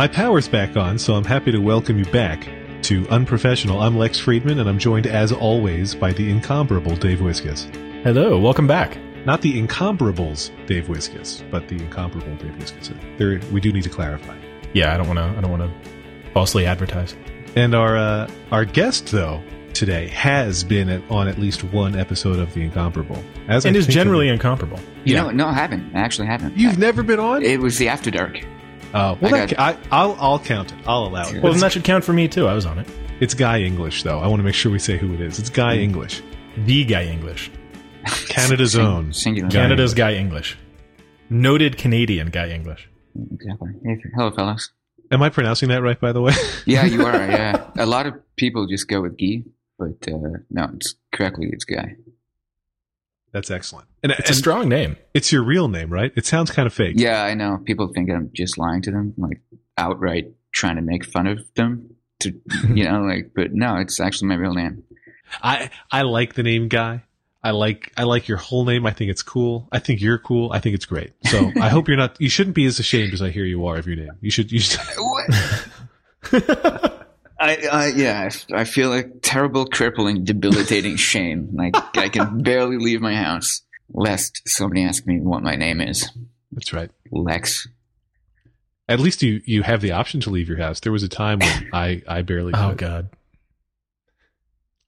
My power's back on, so I'm happy to welcome you back to Unprofessional. I'm Lex Friedman, and I'm joined as always by the incomparable Dave Wiskus. Hello, welcome back. Not the incomparables Dave Wiskus, but the incomparable Dave Wiskus. There, we do need to clarify. Yeah, I don't want to. I don't want to falsely advertise. And our uh, our guest though today has been at, on at least one episode of the Incomparable, as and I is generally incomparable. You yeah. know, no, I haven't. I actually haven't. You've I, never been on. It was the After Dark. Uh, well, I got, I, will I'll count it. I'll allow it. Well, then that should count for me too. I was on it. It's Guy English, though. I want to make sure we say who it is. It's Guy mm. English. The Guy English. Canada's Sing, own. Singular. Canada's Guy English. Noted Canadian Guy English. Exactly. Hello, fellas. Am I pronouncing that right, by the way? yeah, you are. Yeah. A lot of people just go with Guy, but uh, no, it's correctly, it's Guy. That's excellent. And it's and a strong name. It's your real name, right? It sounds kind of fake. Yeah, I know. People think I'm just lying to them, like outright trying to make fun of them. To you know, like, but no, it's actually my real name. I I like the name Guy. I like I like your whole name. I think it's cool. I think you're cool. I think it's great. So I hope you're not. You shouldn't be as ashamed as I hear you are of your name. You should. You should. I, I yeah, I, I feel like terrible, crippling, debilitating shame. Like I can barely leave my house lest somebody ask me what my name is. That's right, Lex. At least you you have the option to leave your house. There was a time when I I barely. oh God.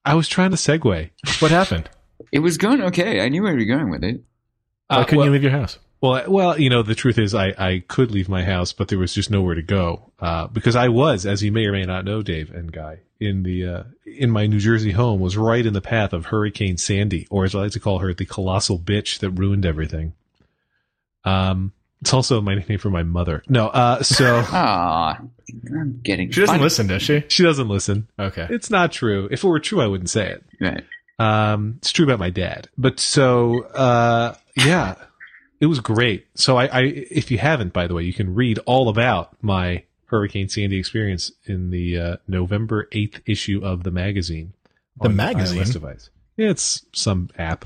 I was trying to segue. What happened? It was going okay. I knew where you were going with it. Why uh, couldn't well, you leave your house? Well, well, you know, the truth is, I, I could leave my house, but there was just nowhere to go uh, because I was, as you may or may not know, Dave and Guy, in the uh, in my New Jersey home, was right in the path of Hurricane Sandy, or as I like to call her, the colossal bitch that ruined everything. Um, it's also my nickname for my mother. No, uh, so ah, I'm getting. She doesn't listen, does she? She doesn't listen. Okay, it's not true. If it were true, I wouldn't say it. Right. Um, it's true about my dad, but so uh, yeah. It was great. So I, I, if you haven't, by the way, you can read all about my Hurricane Sandy experience in the uh, November 8th issue of the magazine. The magazine? Device. Yeah, it's some app.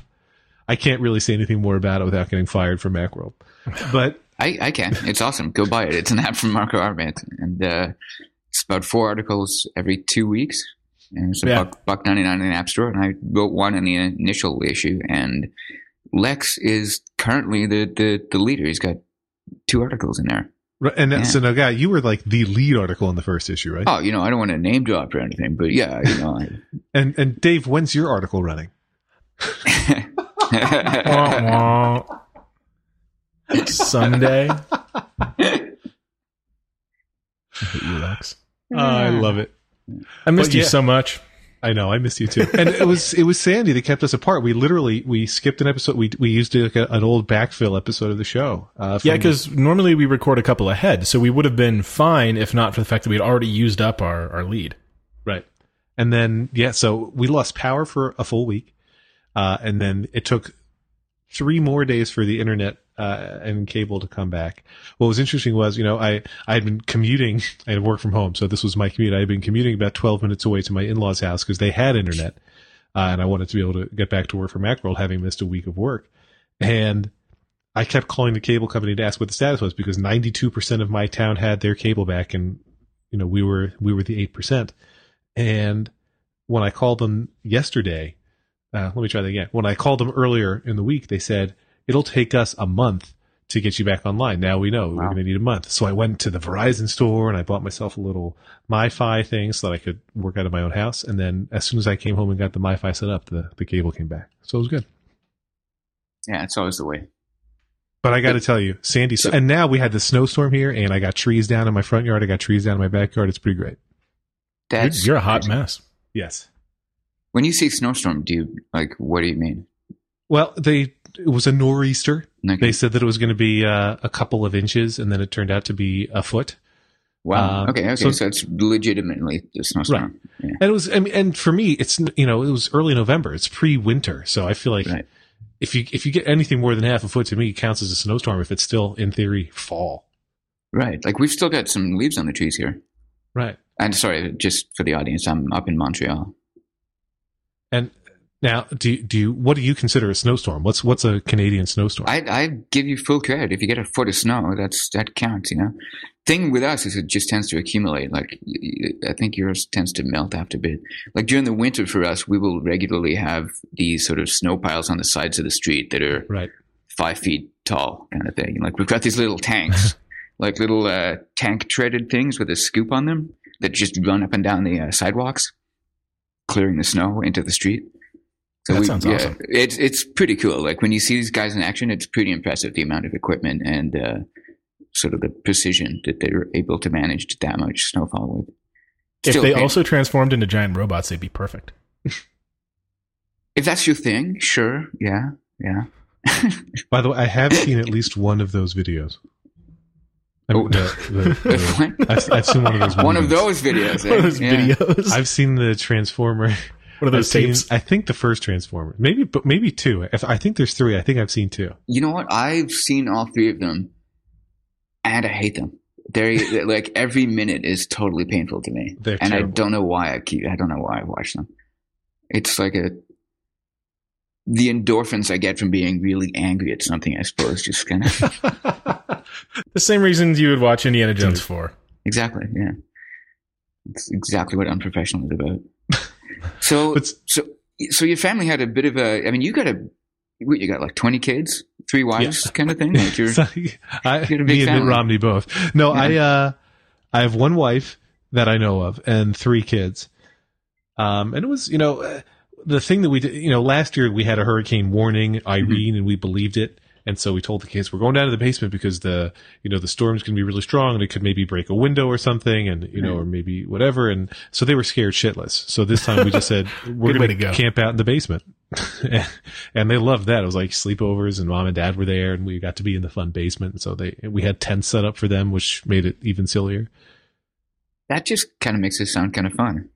I can't really say anything more about it without getting fired from Macworld. But I, I can. It's awesome. Go buy it. It's an app from Marco Arment. And uh, it's about four articles every two weeks. And it's a yeah. buck, buck 99 in the App Store. And I wrote one in the initial issue. And Lex is currently the, the, the leader. He's got two articles in there. Right, and yeah. so now, guy, you were like the lead article in the first issue, right? Oh, you know, I don't want to name drop or anything, but yeah, you know. I... and and Dave, when's your article running? Sunday. I you, Lex. I love it. I missed but, you yeah. so much. I know, I miss you too. And it was it was Sandy that kept us apart. We literally we skipped an episode. We we used like a, an old backfill episode of the show. Uh, yeah, because normally we record a couple ahead, so we would have been fine if not for the fact that we had already used up our our lead. Right. And then yeah, so we lost power for a full week, uh, and then it took three more days for the internet uh, and cable to come back. What was interesting was, you know, I, I had been commuting, I had worked from home. So this was my commute. I had been commuting about 12 minutes away to my in-laws house because they had internet. Uh, and I wanted to be able to get back to work for Macworld having missed a week of work. And I kept calling the cable company to ask what the status was because 92% of my town had their cable back and, you know, we were, we were the 8%. And when I called them yesterday, uh, let me try that again. When I called them earlier in the week, they said, it'll take us a month to get you back online. Now we know wow. we're going to need a month. So I went to the Verizon store and I bought myself a little MiFi thing so that I could work out of my own house. And then as soon as I came home and got the MiFi set up, the, the cable came back. So it was good. Yeah, it's always the way. But I got to tell you, Sandy, so, and now we had the snowstorm here and I got trees down in my front yard. I got trees down in my backyard. It's pretty great. That's you're, you're a hot crazy. mess. Yes. When you say snowstorm, do you like, what do you mean? Well, they it was a nor'easter. Okay. They said that it was going to be uh, a couple of inches, and then it turned out to be a foot. Wow. Uh, okay. Okay. So, so, it's legitimately a snowstorm. Right. Yeah. And it was. I mean, and for me, it's you know, it was early November. It's pre-winter, so I feel like right. if you if you get anything more than half a foot to me, it counts as a snowstorm. If it's still in theory fall. Right. Like we've still got some leaves on the trees here. Right. And sorry, just for the audience, I'm up in Montreal. Now, do do you, what do you consider a snowstorm? What's what's a Canadian snowstorm? I I give you full credit. If you get a foot of snow, that's that counts. You know, thing with us is it just tends to accumulate. Like I think yours tends to melt after a bit. Like during the winter for us, we will regularly have these sort of snow piles on the sides of the street that are right. five feet tall, kind of thing. Like we've got these little tanks, like little uh, tank treaded things with a scoop on them that just run up and down the uh, sidewalks, clearing the snow into the street. So that we, sounds yeah, awesome. It's it's pretty cool. Like when you see these guys in action, it's pretty impressive the amount of equipment and uh, sort of the precision that they're able to manage that much snowfall with. Still, if they also transformed into giant robots, they'd be perfect. if that's your thing, sure, yeah, yeah. By the way, I have seen at least one of those videos. Oh. The, the, the, I've, I've, seen one of those. Movies. One of those videos. Eh? One of those yeah. videos. I've seen the Transformer what are those I've tapes? Seen, I think the first Transformer, maybe, but maybe two. If I think there's three, I think I've seen two. You know what? I've seen all three of them, and I hate them. They're like every minute is totally painful to me, They're and terrible. I don't know why I keep. I don't know why I watch them. It's like a the endorphins I get from being really angry at something. I suppose just kind of the same reasons you would watch Indiana Jones for. Exactly. Yeah, it's exactly what unprofessional is about. So, but, so, so your family had a bit of a. I mean, you got a. What, you got like twenty kids, three wives, yeah. kind of thing. Like you're, so, I, you me and Mitt Romney both. No, yeah. I. uh I have one wife that I know of and three kids. Um, and it was, you know, uh, the thing that we did, you know, last year we had a hurricane warning, Irene, mm-hmm. and we believed it. And so we told the kids, we're going down to the basement because the, you know, the storm's going to be really strong and it could maybe break a window or something and, you know, or maybe whatever. And so they were scared shitless. So this time we just said, we're going to go. camp out in the basement. and they loved that. It was like sleepovers and mom and dad were there and we got to be in the fun basement. And so they, we had tents set up for them, which made it even sillier. That just kind of makes it sound kind of fun.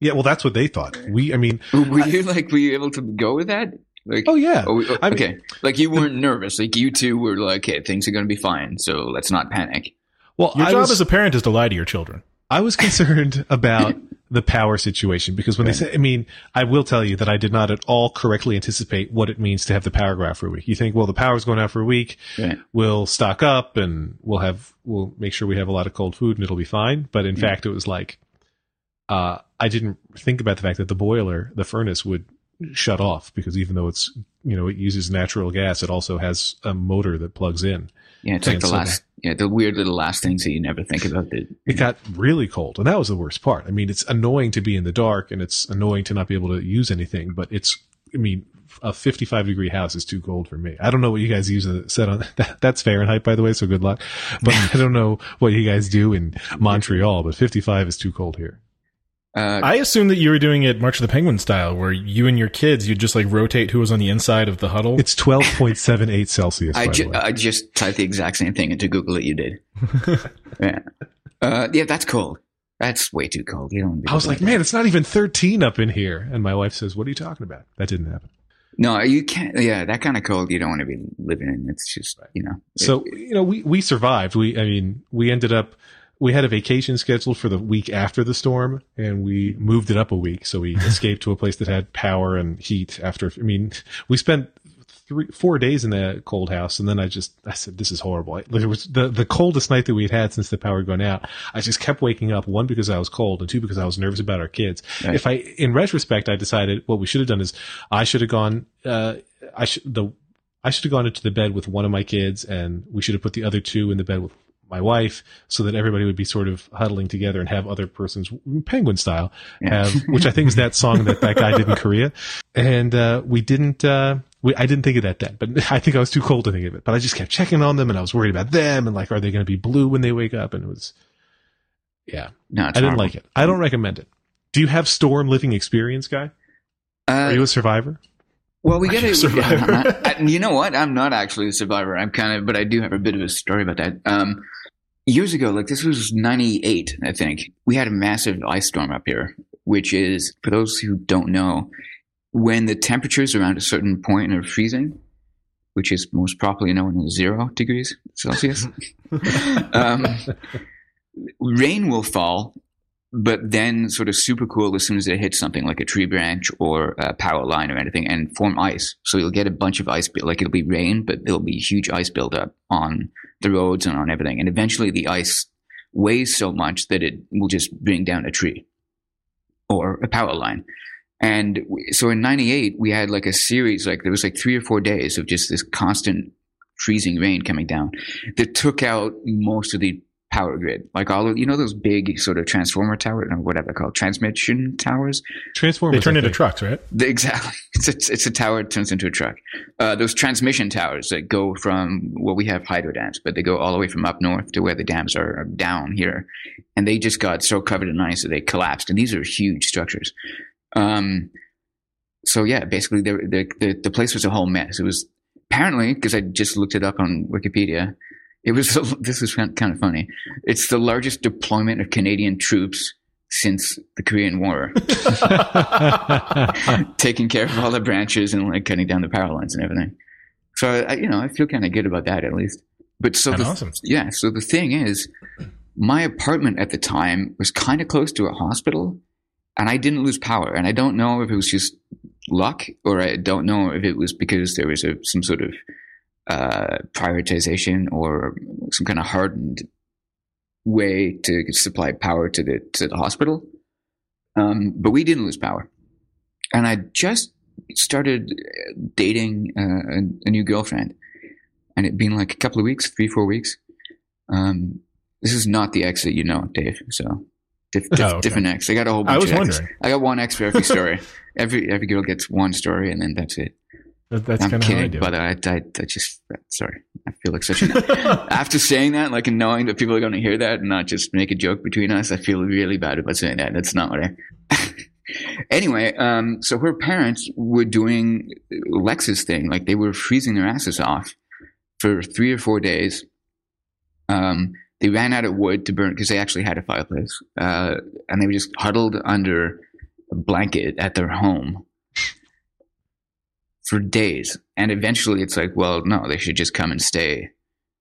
Yeah, well, that's what they thought. We, I mean, were you like, were you able to go with that? Like, oh yeah. Oh, okay. Mean, like you weren't nervous. Like you two were like, okay, things are going to be fine. So let's not panic. Well, your I job was, as a parent is to lie to your children. I was concerned about the power situation because when right. they say, I mean, I will tell you that I did not at all correctly anticipate what it means to have the power go out for a week. You think, well, the power's going out for a week. Right. We'll stock up and we'll have, we'll make sure we have a lot of cold food and it'll be fine. But in fact, it was like, uh, I didn't think about the fact that the boiler, the furnace would shut off because even though it's you know it uses natural gas, it also has a motor that plugs in. Yeah, it's like the so last, that, yeah, the weird little last things that you never think about. That it got really cold, and that was the worst part. I mean, it's annoying to be in the dark, and it's annoying to not be able to use anything. But it's, I mean, a 55 degree house is too cold for me. I don't know what you guys use set on that. That's Fahrenheit, by the way, so good luck. But I don't know what you guys do in Montreal, but 55 is too cold here. Uh, I assume that you were doing it March of the Penguin style, where you and your kids, you'd just like rotate who was on the inside of the huddle. It's 12.78 Celsius. I, ju- I just typed the exact same thing into Google that you did. yeah. Uh, yeah, that's cold. That's way too cold. You don't. I was like, man, it's not even 13 up in here. And my wife says, what are you talking about? That didn't happen. No, you can't. Yeah, that kind of cold you don't want to be living in. It's just, you know. So, it, you know, we, we survived. We, I mean, we ended up we had a vacation scheduled for the week after the storm and we moved it up a week. So we escaped to a place that had power and heat after, I mean, we spent three, four days in the cold house. And then I just, I said, this is horrible. It was the, the coldest night that we'd had since the power had gone out. I just kept waking up, one, because I was cold and two, because I was nervous about our kids. Right. If I, in retrospect, I decided what we should have done is I should have gone, uh, I should, the, I should have gone into the bed with one of my kids and we should have put the other two in the bed with my wife so that everybody would be sort of huddling together and have other persons penguin style have, which I think is that song that that guy did in Korea. And, uh, we didn't, uh, we, I didn't think of that then, but I think I was too cold to think of it, but I just kept checking on them and I was worried about them and like, are they going to be blue when they wake up? And it was, yeah, no, I didn't horrible. like it. I don't recommend it. Do you have storm living experience, guy? Uh, are you a survivor? Well, we get to. you know what? I'm not actually a survivor. I'm kind of, but I do have a bit of a story about that. Um, years ago, like this was 98, I think, we had a massive ice storm up here, which is, for those who don't know, when the temperatures around a certain point are freezing, which is most properly known as zero degrees Celsius, um, rain will fall but then sort of super cool as soon as it hits something like a tree branch or a power line or anything and form ice. So you'll get a bunch of ice, like it'll be rain, but there'll be huge ice buildup on the roads and on everything. And eventually the ice weighs so much that it will just bring down a tree or a power line. And so in 98, we had like a series, like there was like three or four days of just this constant freezing rain coming down that took out most of the power grid. Like all of, you know, those big sort of transformer towers, or whatever they're called, transmission towers. Transformers. They turn into trucks, right? The, exactly. It's a, it's a tower that turns into a truck. Uh, those transmission towers that go from, well, we have hydro dams, but they go all the way from up north to where the dams are down here. And they just got so covered in ice that they collapsed. And these are huge structures. Um, so yeah, basically the, the, the place was a whole mess. It was apparently, because I just looked it up on Wikipedia, it was this is kind of funny. It's the largest deployment of Canadian troops since the Korean War, taking care of all the branches and like cutting down the power lines and everything. So I, you know, I feel kind of good about that at least. But so the, awesome. yeah, so the thing is, my apartment at the time was kind of close to a hospital, and I didn't lose power. And I don't know if it was just luck or I don't know if it was because there was a, some sort of uh, prioritization or some kind of hardened way to supply power to the to the hospital. Um, but we didn't lose power, and I just started dating uh, a, a, new girlfriend, and it been like a couple of weeks, three four weeks. Um, this is not the ex that you know, Dave. So diff, diff, oh, okay. different ex. I got a whole bunch. I was of wondering. I got one ex for every story. every every girl gets one story, and then that's it. That, that's kind of kidding, but I, I, I, just sorry. I feel like such an after saying that, like and knowing that people are going to hear that and not just make a joke between us. I feel really bad about saying that. That's not what I. anyway, um, so her parents were doing Lex's thing, like they were freezing their asses off for three or four days. Um, they ran out of wood to burn because they actually had a fireplace, uh, and they were just huddled under a blanket at their home for days. And eventually it's like, well, no, they should just come and stay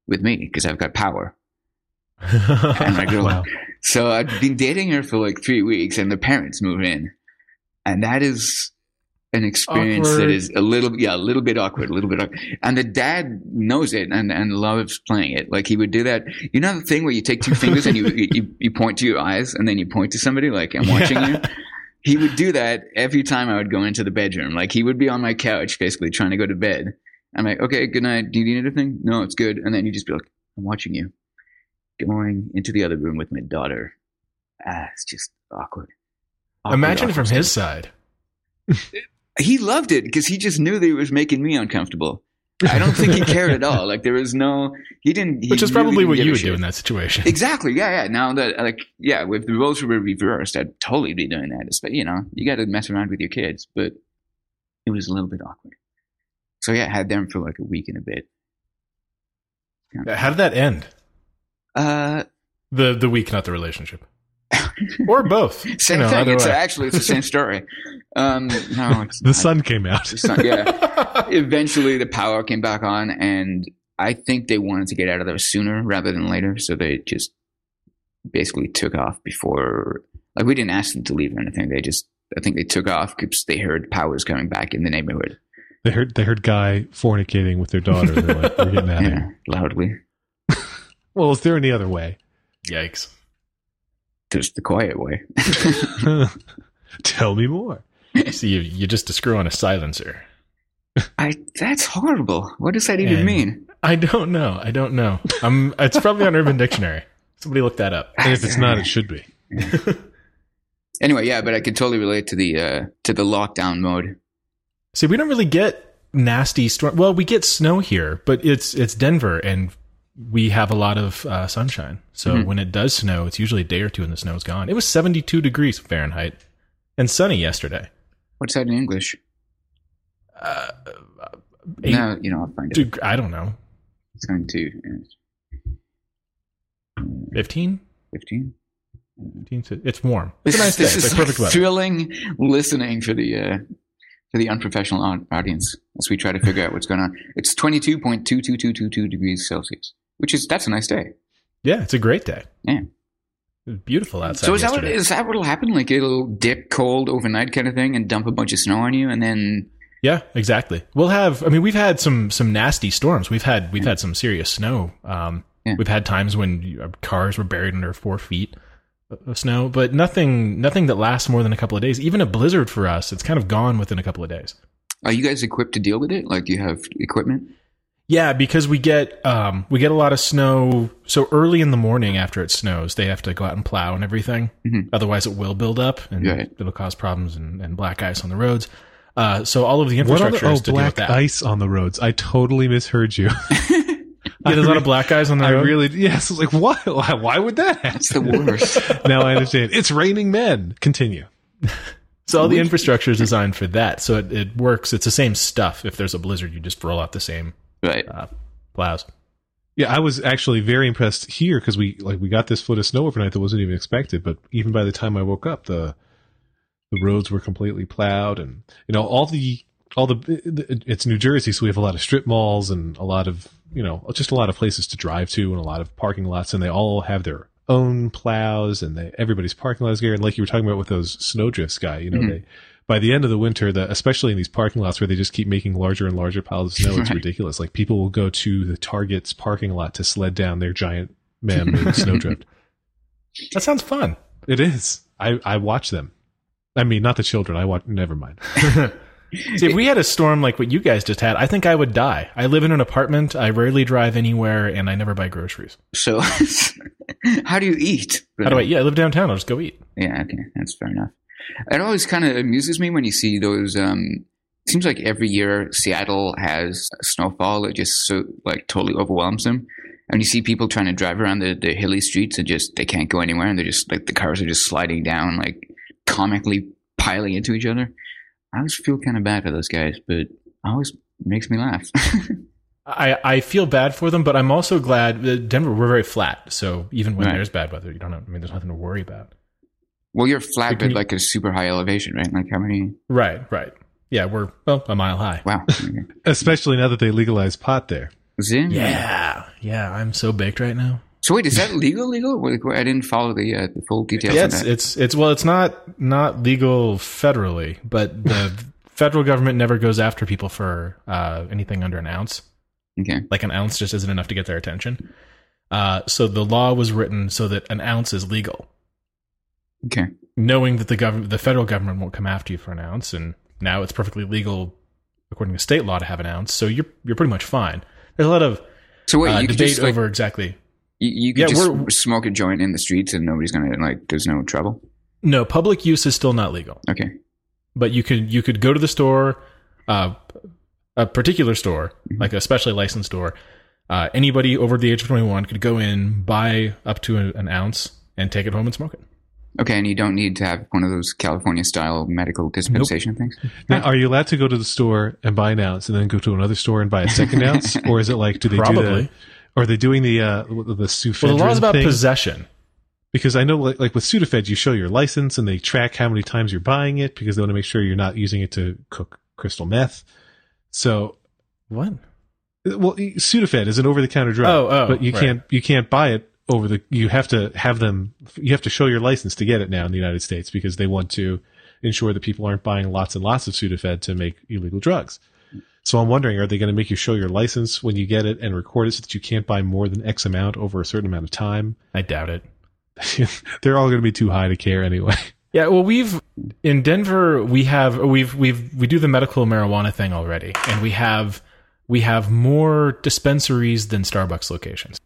with me because I've got power. and my girl, wow. so I've been dating her for like three weeks and the parents move in. And that is an experience awkward. that is a little, yeah, a little bit awkward, a little bit awkward. And the dad knows it and, and loves playing it. Like he would do that. You know the thing where you take two fingers and you, you, you point to your eyes and then you point to somebody like, I'm watching yeah. you he would do that every time I would go into the bedroom. Like he would be on my couch, basically trying to go to bed. I'm like, okay, good night. Do you need anything? No, it's good. And then he'd just be like, I'm watching you. Going into the other room with my daughter. Ah, it's just awkward. awkward Imagine awkward from stuff. his side. he loved it because he just knew that he was making me uncomfortable. I don't think he cared at all. Like there was no, he didn't. He Which is probably what you would do in that situation. Exactly. Yeah. Yeah. Now that like, yeah, if the roles were reversed, I'd totally be doing that. But you know, you got to mess around with your kids, but it was a little bit awkward. So yeah, I had them for like a week and a bit. Yeah. How did that end? Uh, the the week, not the relationship. Or both. Same you know, thing. It's actually it's the same story. Um, no, the not. sun came out. Sun, yeah. Eventually, the power came back on, and I think they wanted to get out of there sooner rather than later. So they just basically took off before. Like we didn't ask them to leave or anything. They just, I think they took off because they heard power was coming back in the neighborhood. They heard they heard guy fornicating with their daughter. They're like, we're getting out yeah, loudly. well, is there any other way? Yikes! There's the quiet way. Tell me more. So you you just to screw on a silencer. I that's horrible. What does that even and mean? I don't know. I don't know. I'm. It's probably on Urban Dictionary. Somebody look that up. And if it's not, it should be. anyway, yeah, but I can totally relate to the uh, to the lockdown mode. See, we don't really get nasty storm. Well, we get snow here, but it's it's Denver, and we have a lot of uh, sunshine. So mm-hmm. when it does snow, it's usually a day or two, and the snow is gone. It was seventy two degrees Fahrenheit and sunny yesterday. What's that in English? Uh, no, you know, I'll find it. I don't know. Seventy-two. Fifteen. Fifteen. It's warm. It's a nice day. It's like perfect weather. Thrilling listening for the uh, for the unprofessional audience as we try to figure out what's going on. It's twenty two point two two two two two degrees Celsius, which is that's a nice day. Yeah, it's a great day. Yeah. Beautiful outside. So is that, what, is that what'll happen? Like it'll dip cold overnight kind of thing and dump a bunch of snow on you and then Yeah, exactly. We'll have. I mean, we've had some some nasty storms. We've had we've had some serious snow. Um, Yeah. we've had times when cars were buried under four feet of snow, but nothing nothing that lasts more than a couple of days. Even a blizzard for us, it's kind of gone within a couple of days. are you guys equipped to deal with it? Like do you have equipment? Yeah, because we get um, we get a lot of snow so early in the morning after it snows. They have to go out and plow and everything. Mhm. Otherwise, it will build up and Right. it'll cause problems and, and black ice on the roads. Uh, so all of the infrastructure the, oh, is to deal with black that. ice on the roads. I totally misheard you. Yeah, there's a lot of black guys on the roads. I road. really, yes. I was like, what? Why, why would that happen? It's the worst. now I understand. It's raining men. Continue. So all the infrastructure is designed for that. So it, it works. It's the same stuff. If there's a blizzard, you just roll out the same right. uh, plows. Yeah, I was actually very impressed here because we like we got this foot of snow overnight that wasn't even expected. But even by the time I woke up, the the roads were completely plowed, and you know all the all the it's New Jersey, so we have a lot of strip malls and a lot of you know just a lot of places to drive to and a lot of parking lots, and they all have their own plows, and they everybody's parking lots here. And like you were talking about with those snowdrifts, guy, you know Mhm. they. By the end of the winter, the, especially in these parking lots where they just keep making larger and larger piles of snow, it's Right. ridiculous. Like people will go to the Target's parking lot to sled down their giant man-made snowdrift. That sounds fun. It is. I I watch them. I mean, not the children. I watch. Never mind. See, if we had a storm like what you guys just had, I think I would die. I live in an apartment. I rarely drive anywhere, and I never buy groceries. So how do you eat? How do I? Yeah, I live downtown. I'll just go eat. Yeah, okay, that's fair enough. It always kind of amuses me when you see those. Um, it seems like every year Seattle has a snowfall that just so like totally overwhelms them, and you see people trying to drive around the, the hilly streets and just they can't go anywhere, and they're just like the cars are just sliding down, like comically piling into each other. I always feel kind of bad for those guys, but it always makes me laugh. I, I feel bad for them, but I'm also glad that Denver we're very flat. So even when Right. there's bad weather, you don't. Have, I mean, there's nothing to worry about. Well, you're flat, Like, but you- like a super high elevation, right? Like how many? Right, right. Yeah, we're well a mile high. Wow. Especially now that they legalized pot there. Was it? Yeah, yeah. I'm so baked right now. So wait, is that legal? Legal? Like, I didn't follow the uh, the full details. Yeah, it's, it's it's well, it's not not legal federally, but the federal government never goes after people for uh, anything under an ounce. okay. Like an ounce just isn't enough to get their attention. Uh, so the law was written so that an ounce is legal, Okay. knowing that the government, the federal government, won't come after you for an ounce, and now it's perfectly legal according to state law to have an ounce. So you're you're pretty much fine. There's a lot of So wait, uh, debate just like over exactly. you, you could Yeah, just smoke a joint in the streets and nobody's gonna like. There's no trouble. No, public use is still not legal. Okay. but you could you could go to the store, uh, a particular store, like a specially licensed store. Uh, anybody over the age of twenty one could go in, buy up to an ounce, and take it home and smoke it. Okay, and you don't need to have one of those California style medical dispensation things. Now, are you allowed to go to the store and buy an ounce and then go to another store and buy a second ounce, or is it like do they do Probably. the? Or are they doing the uh, the Sudafed Well, the law is about thing? possession. because I know like, like with Sudafed, you show your license and they track how many times you're buying it because they want to make sure you're not using it to cook crystal meth. So, What? well, Sudafed is an over-the-counter drug, Oh, oh, but you right. can't you can't buy it over the. You have to have them. You have to show your license to get it now in the United States because they want to ensure that people aren't buying lots and lots of Sudafed to make illegal drugs. So I'm wondering, are they going to make you show your license when you get it and record it so that you can't buy more than X amount over a certain amount of time? I doubt it. They're all going to be too high to care anyway. Yeah, well, we've in Denver we have we've we've we do the medical marijuana thing already, and we have we have more dispensaries than Starbucks locations.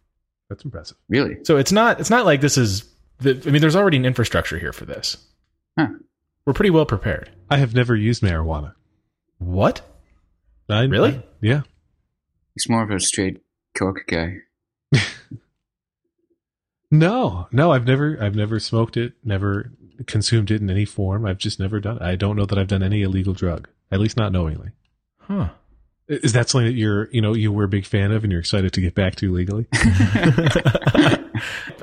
That's impressive. Really? So it's not it's not like this is. The, I mean, there's already an infrastructure here for this. Huh. We're pretty well prepared. I have never used marijuana. What? I, Really? I- yeah. He's more of a straight coke guy. No, no, I've never, I've never smoked it, never consumed it in any form. I've just never done. it. I don't know that I've done any illegal drug, at least not knowingly. Huh. Is that something that you're, you know, you were a big fan of and you're excited to get back to legally?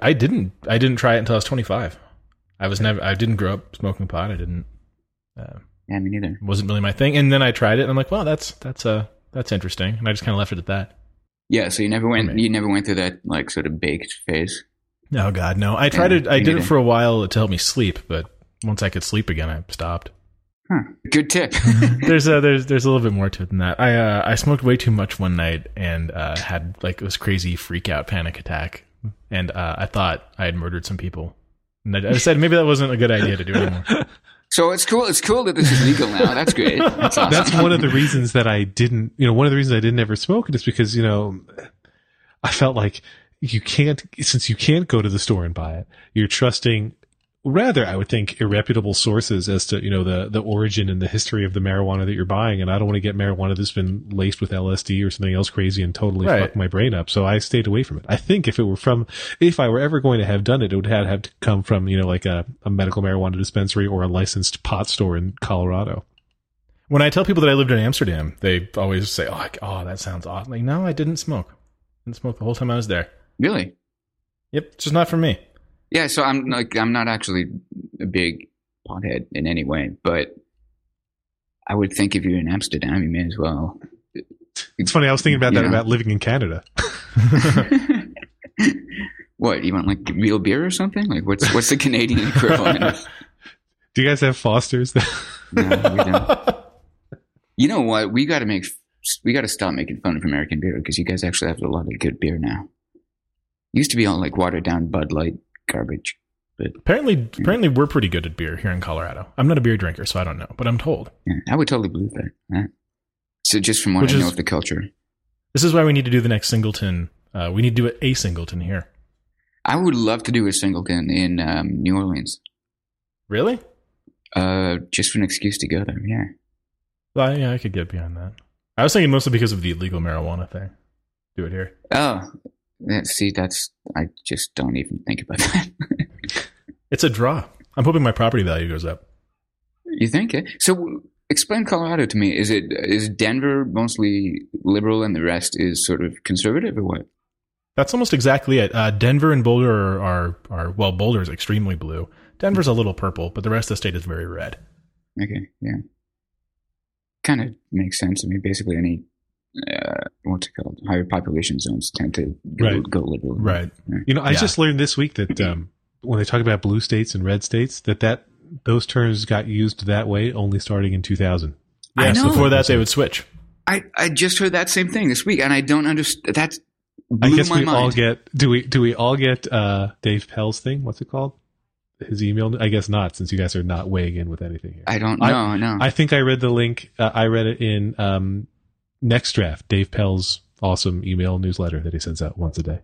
I didn't. I didn't try it until I was 25. I was never. I didn't grow up smoking pot. I didn't. Uh, Yeah, me neither. wasn't really my thing. And then I tried it, and I'm like, well, that's that's uh that's interesting. And I just kind of left it at that. Yeah, so you never went. Okay. You never went through that like sort of baked phase. Oh God, no! I tried Yeah, it. I me did it for a while to help me sleep, but once I could sleep again, I stopped. Huh. Good tip. there's a there's there's a little bit more to it than that. I uh, I smoked way too much one night and uh, had like this crazy freak out panic attack, and uh, I thought I had murdered some people. And I I said maybe that wasn't a good idea to do anymore. so it's cool. It's cool that this is legal now. That's great. That's awesome. That's one of the reasons that I didn't, you know, one of the reasons I didn't ever smoke it is because, you know, I felt like you can't, since you can't go to the store and buy it, you're trusting rather, I would think, irreputable sources as to, you know, the, the origin and the history of the marijuana that you're buying. And I don't want to get marijuana that's been laced with LSD or something else crazy and totally Right. fuck my brain up. So I stayed away from it. I think if it were from, if I were ever going to have done it, it would have, have to come from, you know, like a, a medical marijuana dispensary or a licensed pot store in Colorado. When I tell people that I lived in Amsterdam, they always say, "Oh, like, oh that sounds awesome." Like, no, I didn't smoke. didn't smoke the whole time I was there. really. Yep, it's just not for me. Yeah. So I'm like I'm not actually a big pothead in any way, but I would think if you're in Amsterdam, you may as well. It's funny. I was thinking about that Yeah. about living in Canada. what you want like real beer or something? Like what's what's the Canadian equivalent? of- Do you guys have Fosters? No, we don't. You know what? We got to make we got to stop making fun of American beer because you guys actually have a lot of good beer now. Used to be all like watered down Bud Light garbage. But Apparently, apparently, we're pretty good at beer here in Colorado. I'm not a beer drinker, so I don't know, but I'm told. Yeah, I would totally believe that. Yeah. So just from what Which I know is- of the culture, This is why we need to do the next singleton. Uh, we need to do a singleton here. I would love to do a singleton in um, New Orleans. Really? Uh, just for an excuse to go there. Yeah. Well, yeah, I could get behind that. I was thinking mostly because of the illegal marijuana thing. Do it here. Oh, yeah, see, that's I just don't even think about that. It's a draw. I'm hoping my property value goes up. you think? Eh? So explain Colorado to me. Is it is Denver mostly liberal and the rest is sort of conservative, or what? That's almost exactly it. Uh, Denver and Boulder are, are, are, well, Boulder is extremely blue. Denver's a little purple, but the rest of the state is very red. Okay, yeah. Kind of makes sense. I mean, basically any uh, what's it called? Higher population zones tend to go, Right. go liberal. Right. You know, I Yeah. just learned this week that um, when they talk about blue states and red states, that that those terms got used that way only starting in 2000. I Yes, know. before that, they would switch. I, I just heard that same thing this week, and I don't understand. That I blew guess my we mind. all get. Do we? Do we all get uh, Dave Pell's thing? What's it called? His email? I guess not, since you guys are not weighing in with anything here. I don't know. I- know. No. I think I read the link. Uh, I read it in um, Next Draft, Dave Pell's awesome email newsletter that he sends out once a day.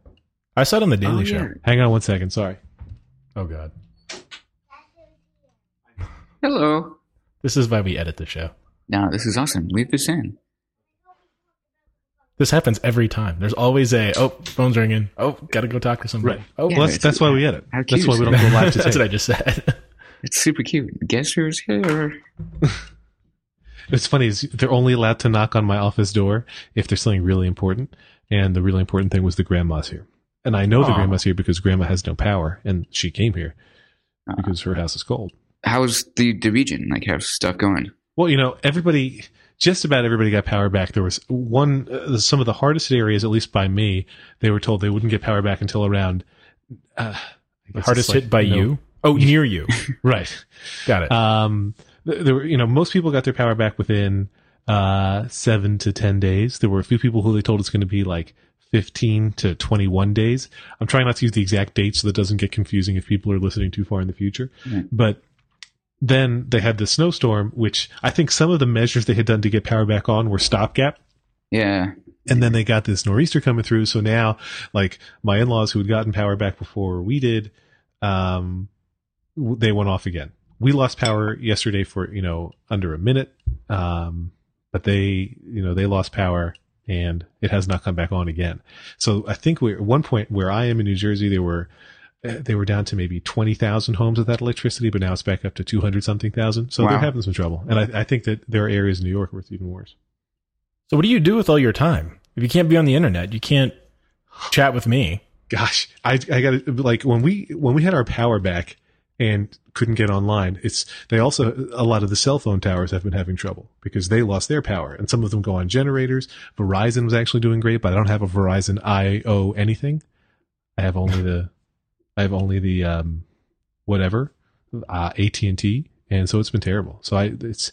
I saw it on the Daily Oh, Show. yeah. Hang on one second. Sorry. Oh, God. Hello. This is why we edit the show. No, this is awesome. Leave this in. This happens every time. There's always a, oh, phone's ringing. Oh, got to go talk to somebody. Right. Oh, Yeah, well, that's, that's why we edit. That's why we don't go live to that's what I just said. It's super cute. Guess who's here? It's funny is they're only allowed to knock on my office door if there's something really important, and the really important thing was the grandma's here, and I know the grandma's here because grandma has no power, and she came here Uh, because her house is cold. how's the, the region? Like, how's stuff going? Well, you know, everybody, just about everybody got power back. There was one, uh, some of the hardest areas, at least by me, they were told they wouldn't get power back until around. Uh, Hardest like hit by no- you? Oh, near you. right? Got it. Um, th- there were, you know, most people got their power back within uh, seven to ten days. There were a few people who they told it's going to be like fifteen to twenty-one days. I'm trying not to use the exact dates so that doesn't get confusing if people are listening too far in the future. Right. But then they had the snowstorm, which I think some of the measures they had done to get power back on were stopgap. Yeah. And then they got this nor'easter coming through. So now, like my in-laws who had gotten power back before we did, um, they went off again. We lost power yesterday for, you know, under a minute. Um, but they, you know, they lost power and it has not come back on again. So I think we at one point where I am in New Jersey, they were, they were down to maybe 20,000 homes without electricity, but now it's back up to 200 something thousand. So they're having some trouble. And I, I think that there are areas in New York where it's even worse. so what do you do with all your time? If you can't be on the internet, you can't chat with me. gosh, I I got like when we when we had our power back and couldn't get online. It's they also a lot of the cell phone towers have been having trouble because they lost their power and some of them go on generators. Verizon was actually doing great, but I don't have a Verizon IO anything. I have only the I have only the um, whatever uh, AT and T, and so it's been terrible. So I it's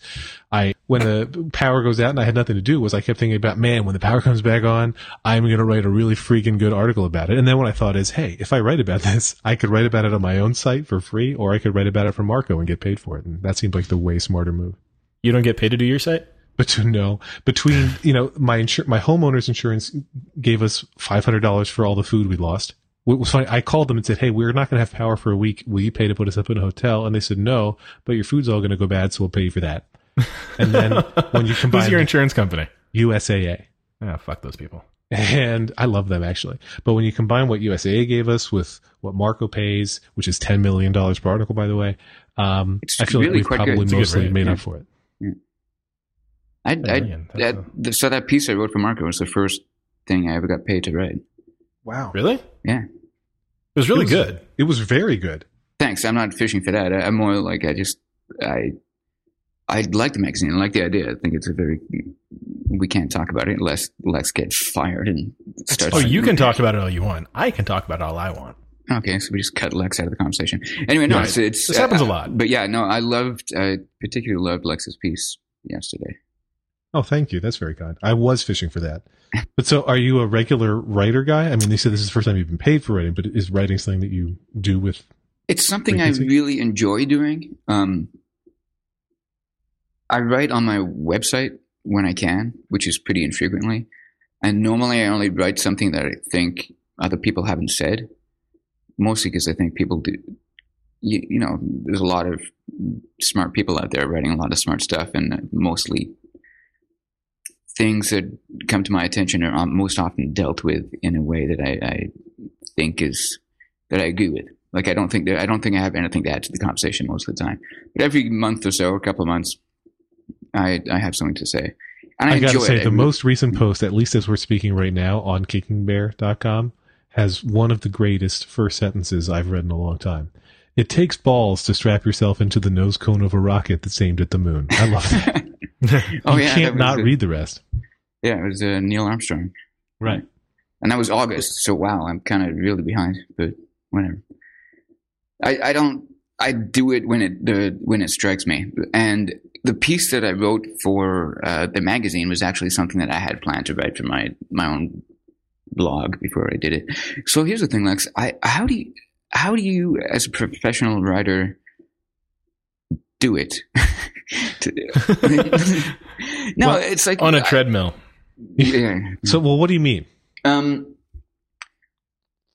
I when the power goes out and I had nothing to do was I kept thinking about man when the power comes back on I'm going to write a really freaking good article about it. And then what I thought is hey if I write about this I could write about it on my own site for free or I could write about it for Marco and get paid for it. And that seemed like the way smarter move. You don't get paid to do your site? But to know between you know my insur- my homeowner's insurance gave us five hundred dollars for all the food we lost. What was funny, I called them and said, "Hey, we're not going to have power for a week. Will you pay to put us up in a hotel?" And they said, "No, but your food's all going to go bad, so we'll pay you for that." And then when you combine Who's your insurance company? USAA, Ah, fuck those people. and I love them actually, but when you combine what USAA gave us with what Marco pays, which is ten million dollars per article, by the way, um, I feel really like we've probably good mostly made yeah. up for it. I, I, that, a- so that piece I wrote for Marco was the first thing I ever got paid to write. Wow, Really? Yeah. It was really It was- good. it was very good. Thanks. I'm not fishing for that. I, I'm more like I just I I like the magazine. I like the idea. I think it's a very we can't talk about it unless Lex gets fired and starts. Oh, you can talk about it all you want. I can talk about it all I want. Okay, so we just cut Lex out of the conversation. Anyway, no, Right. it's, it's This happens uh, a lot. But yeah, no, I loved, I particularly loved Lex's piece yesterday. Oh, thank you. That's very kind. I was fishing for that. But so are you a regular writer guy? I mean, they said this is the first time you've been paid for writing, but is writing something that you do with? It's something I really enjoy doing. Um, I write on my website when I can, which is pretty infrequently. And normally I only write something that I think other people haven't said, mostly because I think people do. You, you know, there's a lot of smart people out there writing a lot of smart stuff, and mostly things that come to my attention are most often dealt with in a way that I, I think is that I agree with. Like I don't think that I don't think I have anything to add to the conversation most of the time. But every month or so, or a couple of months, I I have something to say, and I, I, got to say, it. the most recent post, at least as we're speaking right now on kickingbear.com, has one of the greatest first sentences I've read in a long time. It takes balls to strap yourself into the nose cone of a rocket that's aimed at the moon. I love that. oh yeah, that can't was not a- read the rest. Yeah, it was uh, Neil Armstrong, Right. and that was August. So wow, I'm kind of really behind, but whatever. I I don't I do it when it the when it strikes me, and the piece that I wrote for uh, the magazine was actually something that I had planned to write for my my own blog before I did it. So here's the thing, Lex. I how do you how do you as a professional writer do it? To- no, Well, it's like On a I- treadmill. yeah. So, well, what do you mean? Um,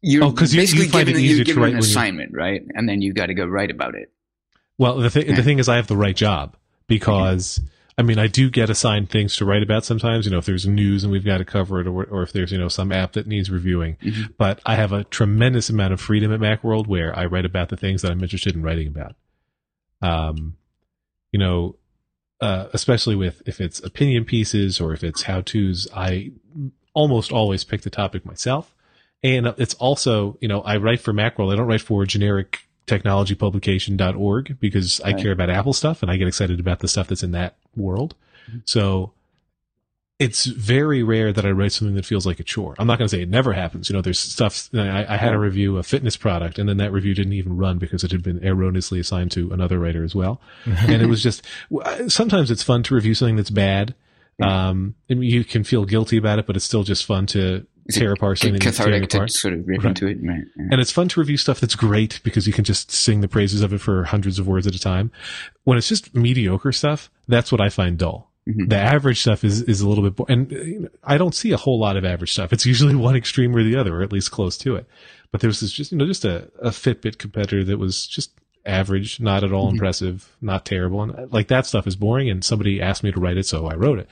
you're Oh, 'cause you- you basically find given, you're given write an you- assignment, right? And then you got to go write about it. Well, the thing, Yeah. the thing is, I have the right job because I mean, I do get assigned things to write about sometimes. You know, if there's news and we've got to cover it, or, or if there's you know some app that needs reviewing. Mhm. But I have a tremendous amount of freedom at MacWorld where I write about the things that I'm interested in writing about. Um, you know, uh, especially with if it's opinion pieces or if it's how tos, I almost always pick the topic myself. And it's also, you know, I write for Macworld. I don't write for generic technologypublication.org because I care about Apple stuff and I get excited about the stuff that's in that world. So it's very rare that I write something that feels like a chore. I'm not going to say it never happens. You know, there's stuff. I, I had a review a fitness product, and then that review didn't even run because it had been erroneously assigned to another writer as well. and it was just sometimes it's fun to review something that's bad. Um, and you can feel guilty about it, but it's still just fun to tear it apart something cathartic to apart. sort of rip Right. into it, right? Yeah. And it's fun to review stuff that's great because you can just sing the praises of it for hundreds of words at a time. When it's just mediocre stuff, that's what I find dull. Mhm. The average stuff is, is a little bit, bo- and uh, you know, I don't see a whole lot of average stuff. It's usually one extreme or the other, or at least close to it. But there was this just, you know, just a, a Fitbit competitor that was just average, not at all Mhm. impressive, not terrible. And uh, like that stuff is boring. And somebody asked me to write it, so I wrote it.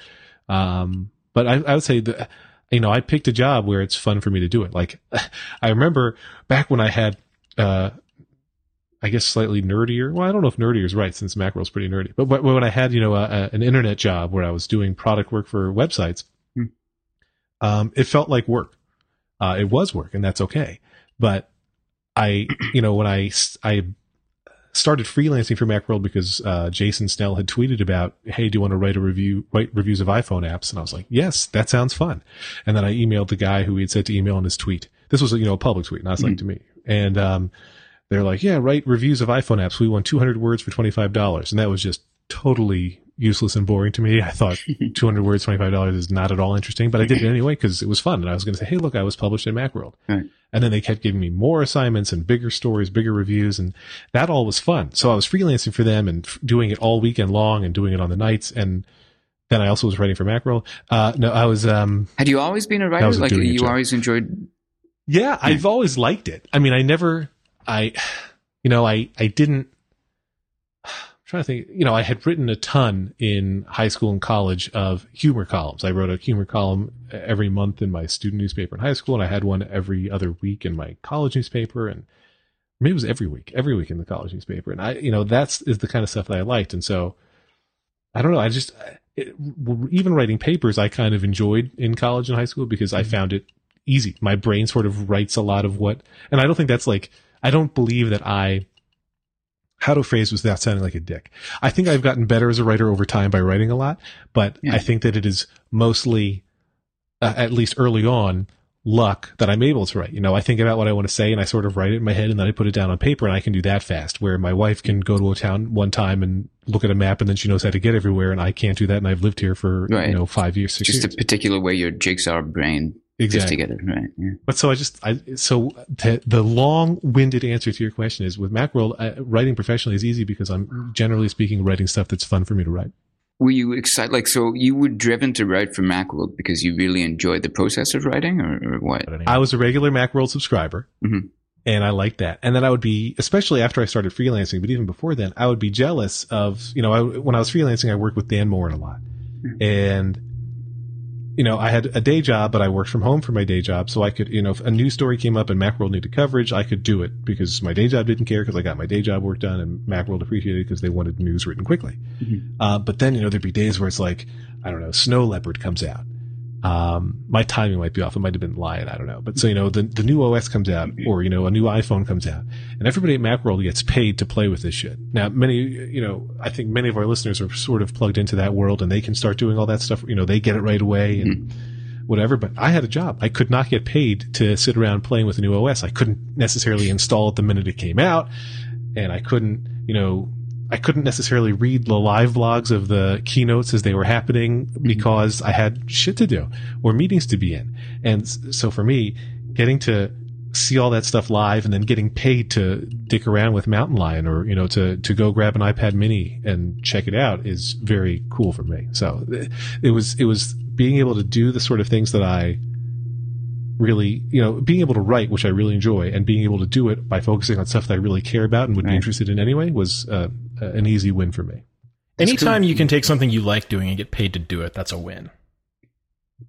Um, but I, I would say that, you know, I picked a job where it's fun for me to do it. Like I remember back when I had, uh, I guess slightly nerdier. Well, I don't know if nerdier is right since Macworld's pretty nerdy. But when I had, you know, a, a, an internet job where I was doing product work for websites, Hmm. um, it felt like work. Uh, it was work, and that's okay. But I, you know, when I I started freelancing for Macworld because uh, Jason Snell had tweeted about, "Hey, do you want to write a review, write reviews of iPhone apps?" And I was like, "Yes, that sounds fun." And then I emailed the guy who he had said to email in his tweet. This was, you know, a public tweet, not something to me. and um, they're like, yeah, write reviews of iPhone apps. We want 200 words for $25. And that was just totally useless and boring to me. I thought 200 words, $25 is not at all interesting, but I did it anyway because it was fun. And I was going to say, hey, look, I was published in Macworld. Right. And then they kept giving me more assignments and bigger stories, bigger reviews. And that all was fun. So I was freelancing for them and f- doing it all weekend long and doing it on the nights. And then I also was writing for Macworld. Uh, no, I was, um, Had you always been a writer? Like you always enjoyed? Yeah, I've always liked it. I mean, I never, I, you know, I, I didn't, trying to think, you know, I had written a ton in high school and college of humor columns. I wrote a humor column every month in my student newspaper in high school, and I had one every other week in my college newspaper, and maybe it was every week, every week in the college newspaper. And I, you know, that's is the kind of stuff that I liked. And so, I don't know, I just, it, even writing papers, I kind of enjoyed in college and high school because I mm-hmm. found it easy. My brain sort of writes a lot of what, and I don't think that's like, I don't believe that I, how to phrase that sounding like a dick. I think I've gotten better as a writer over time by writing a lot, but Yeah. I think that it is mostly, uh, at least early on, luck that I'm able to write. You know, I think about what I want to say and I sort of write it in my head and then I put it down on paper and I can do that fast. Where my wife can go to a town one time and look at a map and then she knows how to get everywhere and I can't do that and I've lived here for, Right. you know, five years, six Just years. a particular way your jigsaw brain Exactly. together, right? Yeah. But so I just, I, so the, the long winded answer to your question is with Macworld, uh, writing professionally is easy because I'm generally speaking writing stuff that's fun for me to write. Were you excited? Like, so you were driven to write for Macworld because you really enjoyed the process of writing, or, or what? I was a regular Macworld subscriber. Mhm. And I liked that. And then I would be, especially after I started freelancing, but even before then, I would be jealous of, you know, I, when I was freelancing, I worked with Dan Moren a lot. And, you know, I had a day job, but I worked from home for my day job. So I could, you know, if a news story came up and Macworld needed coverage, I could do it because my day job didn't care because I got my day job work done and Macworld appreciated it because they wanted news written quickly. Mhm. Uh, but then, you know, there'd be days where it's like, I don't know, Snow Leopard comes out. Um, my timing might be off. It might have been Lion. I don't know. But so, you know, the, the new OS comes out or, you know, a new iPhone comes out and everybody at Macworld gets paid to play with this shit. Now, many, you know, I think many of our listeners are sort of plugged into that world and they can start doing all that stuff. You know, they get it right away and whatever. But I had a job. I could not get paid to sit around playing with a new OS. I couldn't necessarily install it the minute it came out and I couldn't, you know, I couldn't necessarily read the live blogs of the keynotes as they were happening because I had shit to do or meetings to be in. And so for me, getting to see all that stuff live and then getting paid to dick around with Mountain Lion or, you know, to, to go grab an iPad mini and check it out is very cool for me. So it was, it was being able to do the sort of things that I really, you know, being able to write, which I really enjoy, and being able to do it by focusing on stuff that I really care about and would be interested in anyway was uh, uh, an easy win for me. That's Anytime cool. you can take something you like doing and get paid to do it, that's a win.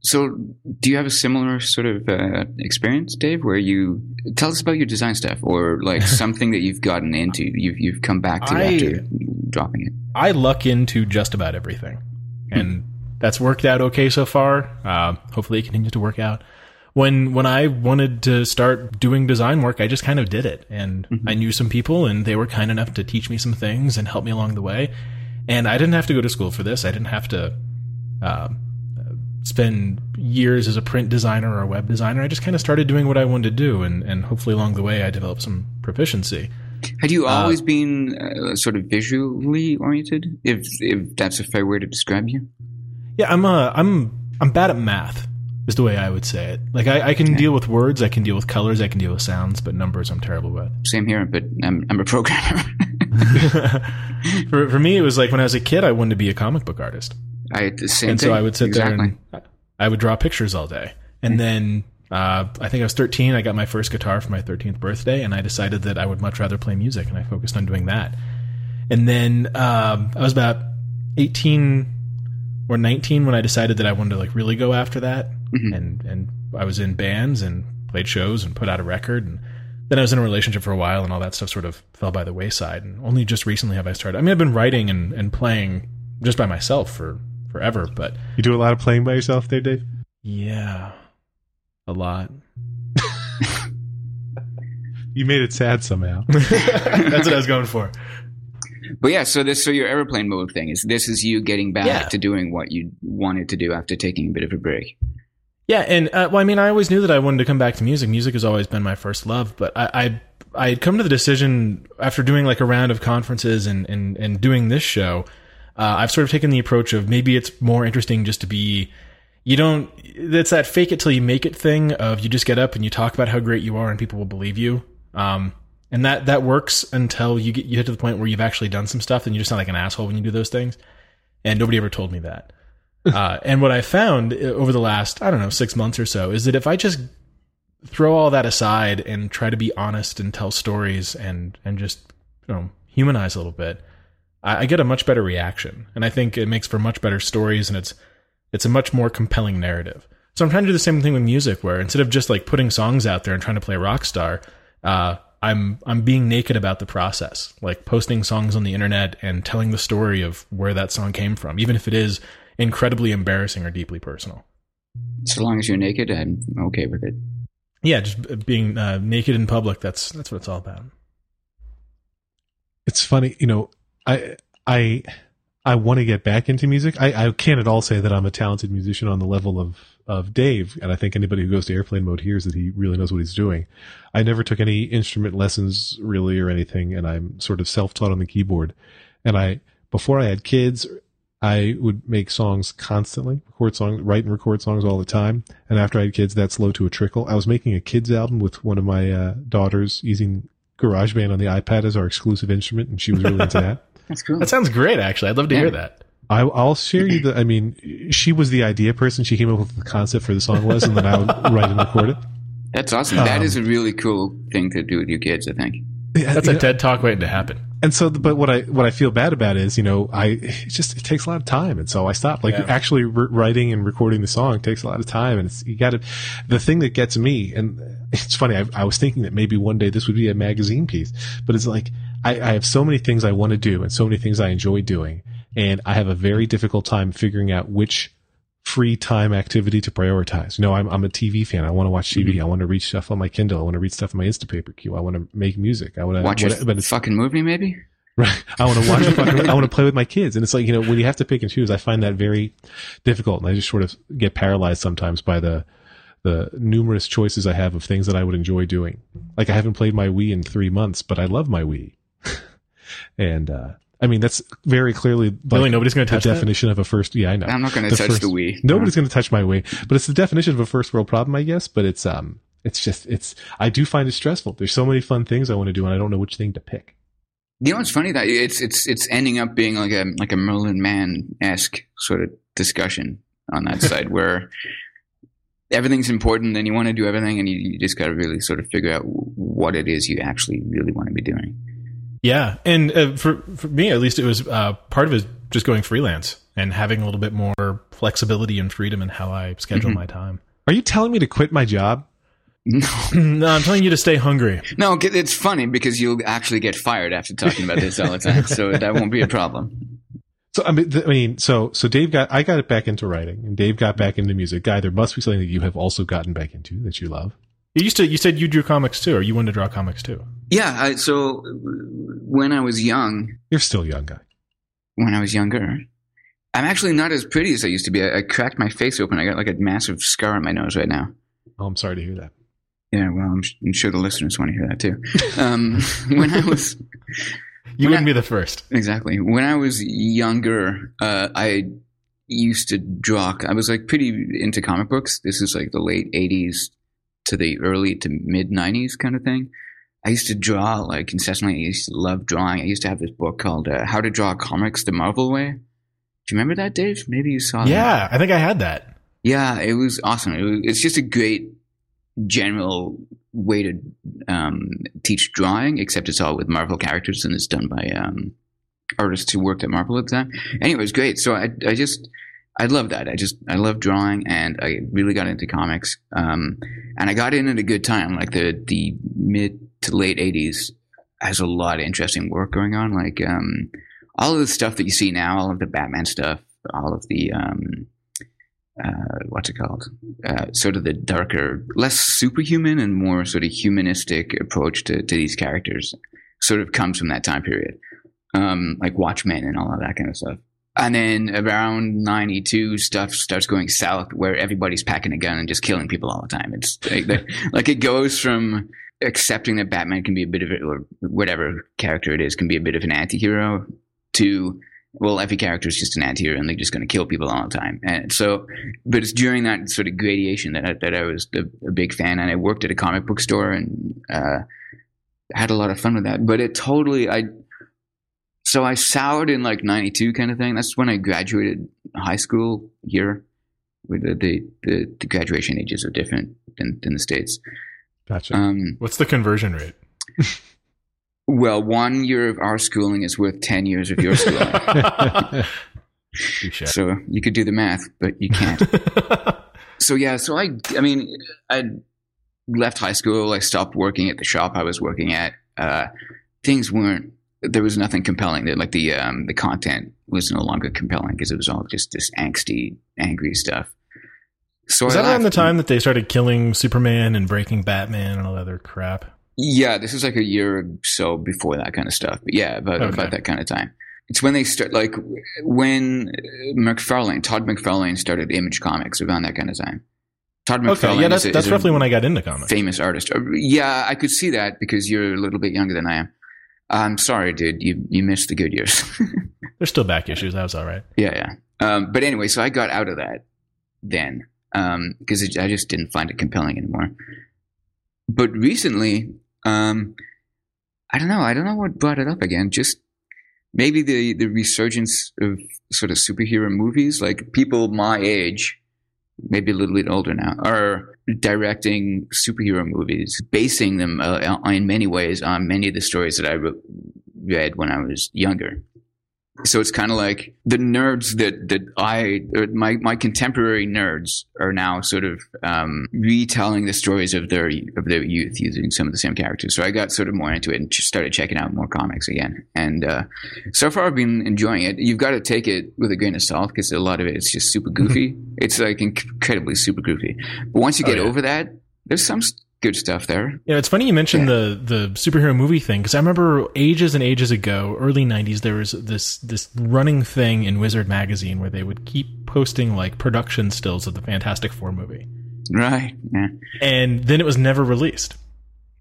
So, do you have a similar sort of uh, experience, Dave, where you tell us about your design stuff or like something that you've gotten into, you've you've come back to I- after dropping it? I luck into just about everything, and that's worked out okay so far. Uh, hopefully, it continues to work out. When when I wanted to start doing design work, I just kind of did it, and I knew some people, and they were kind enough to teach me some things and help me along the way. And I didn't have to go to school for this. I didn't have to uh, spend years as a print designer or a web designer. I just kind of started doing what I wanted to do, and and hopefully along the way, I developed some proficiency. Had you always been uh, sort of visually oriented? If if that's a fair way to describe you? Yeah, I'm uh, I'm I'm bad at math. Is the way I would say it. Like I, I can deal with words, I can deal with colors, I can deal with sounds, but numbers I'm terrible with. Same here, but I'm I'm a programmer. for for me, it was like when I was a kid, I wanted to be a comic book artist, I had the same and thing. so I would sit exactly. there and I would draw pictures all day. And then uh, I think I was 13. I got my first guitar for my 13th birthday, and I decided that I would much rather play music, and I focused on doing that. And then um, I was about 18 or 19 when I decided that I wanted to like really go after that, Mhm. and and I was in bands and played shows and put out a record, and then I was in a relationship for a while, and all that stuff sort of fell by the wayside. And only just recently have I started. I mean, I've been writing and, and playing just by myself for forever, but You do a lot of playing by yourself there, Dave? yeah, a lot. You made it sad somehow. That's what I was going for. But yeah, so this so your airplane mode thing is this is you getting back Yeah. to doing what you wanted to do after taking a bit of a break. Yeah, and uh, well, I mean, I always knew that I wanted to come back to music. Music has always been my first love, but I, I I had come to the decision after doing like a round of conferences and and and doing this show. Uh, I've sort of taken the approach of maybe it's more interesting just to be. You don't. It's that fake it till you make it thing of you just get up and you talk about how great you are and people will believe you. Um, and that that works until you get you get to the point where you've actually done some stuff and you just sound like an asshole when you do those things. And nobody ever told me that. uh, and what I found uh, over the last I don't know six months or so is that if I just throw all that aside and try to be honest and tell stories and and just you know humanize a little bit, I, I get a much better reaction, and I think it makes for much better stories, and it's it's a much more compelling narrative. So I'm trying to do the same thing with music, where instead of just like putting songs out there and trying to play rock star, uh, I'm I'm being naked about the process, like posting songs on the internet and telling the story of where that song came from, even if it is incredibly embarrassing or deeply personal. So long as you're naked, I'm okay with it. Yeah, just being uh, naked in public. That's that's what it's all about. It's funny, you know. I I I want to get back into music. I, I can't at all say that I'm a talented musician on the level of of Dave, and I think anybody who goes to airplane mode hears that he really knows what he's doing. I never took any instrument lessons really or anything, and I'm sort of self taught on the keyboard. And I before I had kids I would make songs constantly, record songs, write and record songs all the time. And after I had kids, that slowed to a trickle. I was making a kids album with one of my uh, daughters using GarageBand on the iPad as our exclusive instrument, and she was really into that. That's cool. That sounds great, actually. I'd love to yeah. hear that. I, will share you the. I mean, she was the idea person. She came up with the concept for the song was, and then I would write and record it. That's awesome. Um, that is a really cool thing to do with your kids. I think. Yeah, That's a know, TED talk waiting to happen and so, but what I what I feel bad about is, you know, I it just it takes a lot of time, and so I stopped. Like yeah. actually re- writing and recording the song takes a lot of time, and it's you got to. The thing that gets me, and it's funny, I, I, was thinking that maybe one day this would be a magazine piece, but it's like I, I have so many things I want to do, and so many things I enjoy doing, and I have a very difficult time figuring out which free time activity to prioritize. You know, I'm, I'm a TV fan. I want to watch TV. Mm-hmm. I want to read stuff on my Kindle. I want to read stuff on my Instapaper queue. I want to make music. I want to watch a but fucking movie, maybe. Right. I want to watch. fucking, I want to play with my kids, and it's like you know when you have to pick and choose. I find that very difficult, and I just sort of get paralyzed sometimes by the the numerous choices I have of things that I would enjoy doing. Like I haven't played my Wii in three months, but I love my Wii, and uh, I mean, that's very clearly like really nobody's going to touch the definition that? of a first. Yeah, I know. I'm not going to touch first, the Wii. Nobody's no. going to touch my Wii, but it's the definition of a first world problem, I guess. But it's um, it's just it's. I do find it stressful. There's so many fun things I want to do, and I don't know which thing to pick. You know, it's funny that it's it's it's ending up being like a like a Merlin Mann esque sort of discussion on that side where everything's important and you want to do everything and you, you just got to really sort of figure out what it is you actually really want to be doing. Yeah, and uh, for for me at least, it was uh, part of it just going freelance and having a little bit more flexibility and freedom in how I schedule mm-hmm. my time. Are you telling me to quit my job? No. no, I'm telling you to stay hungry. No, it's funny because you'll actually get fired after talking about this all the time, so that won't be a problem. So I mean, I mean, so so Dave got I got it back into writing, and Dave got back into music. Guy, there must be something that you have also gotten back into that you love. You used to. You said you drew comics too, or you wanted to draw comics too. Yeah. I, so when I was young, you're still young, guy. When I was younger, I'm actually not as pretty as I used to be. I, I, cracked my face open. I got like a massive scar on my nose right now. Oh, I'm sorry to hear that. Yeah, well, I'm, I'm sure the listeners want to hear that too. Um, when I was, you wouldn't I, be the first. Exactly. When I was younger, uh, I used to draw. I was like pretty into comic books. This is like the late '80s to the early to mid '90s kind of thing. I used to draw like incessantly. I used to love drawing. I used to have this book called uh, "How to Draw Comics the Marvel Way." Do you remember that, Dave? Maybe you saw. Yeah, that. I think I had that. Yeah, it was awesome. It was, it's just a great general way to um, teach drawing, except it's all with Marvel characters and it's done by um, artists who worked at Marvel at the time. Anyway, it was great. So I, I just, I love that. I just, I love drawing and I really got into comics. Um, and I got in at a good time, like the, the mid to late 80s has a lot of interesting work going on. Like, um, all of the stuff that you see now, all of the Batman stuff, all of the, um, uh, what's it called? Uh, sort of the darker, less superhuman and more sort of humanistic approach to, to these characters sort of comes from that time period. Um, like Watchmen and all of that kind of stuff. And then around 92, stuff starts going south where everybody's packing a gun and just killing people all the time. It's like, like it goes from accepting that Batman can be a bit of a, or whatever character it is can be a bit of an anti-hero to well, every character is just an anti-hero and they're just going to kill people all the time. And so, but it's during that sort of gradation that I, that I was a, a big fan. And I worked at a comic book store and uh, had a lot of fun with that. But it totally, I, so I soured in like 92 kind of thing. That's when I graduated high school here. The, the, the graduation ages are different than, than the States. Gotcha. Um, What's the conversion rate? Well, one year of our schooling is worth 10 years of your schooling. so you could do the math, but you can't. so yeah, so I, I mean, I left high school. I stopped working at the shop I was working at. Uh, things weren't, there was nothing compelling. Like the, um, the content was no longer compelling because it was all just this angsty, angry stuff. So was I that around the time that they started killing Superman and breaking Batman and all that other crap? Yeah, this was like a year or so before that kind of stuff. But yeah, about, okay. about that kind of time. It's when they start, like when McFarlane, Todd McFarlane started Image Comics around that kind of time. Todd McFarlane. Okay, yeah, that's, that's roughly when I got into comics. Famous artist. Uh, yeah, I could see that because you're a little bit younger than I am. I'm sorry, dude. You you missed the good years. There's still back issues. That was all right. Yeah, yeah. Um, but anyway, so I got out of that then because um, I just didn't find it compelling anymore. But recently, um, I don't know. I don't know what brought it up again. Just maybe the the resurgence of sort of superhero movies. Like people my age, maybe a little bit older now, are directing superhero movies, basing them uh, in many ways on many of the stories that I read when I was younger. So it's kind of like the nerds that that I my my contemporary nerds are now sort of um, retelling the stories of their of their youth using some of the same characters. So I got sort of more into it and just started checking out more comics again. And uh, so far I've been enjoying it. You've got to take it with a grain of salt because a lot of it is just super goofy. it's like incredibly super goofy. But once you get oh, yeah. over that, there's some good stuff there. Yeah, it's funny you mentioned yeah. the the superhero movie thing because I remember ages and ages ago, early '90s, there was this this running thing in Wizard magazine where they would keep posting like production stills of the Fantastic Four movie. Right. Yeah. And then it was never released.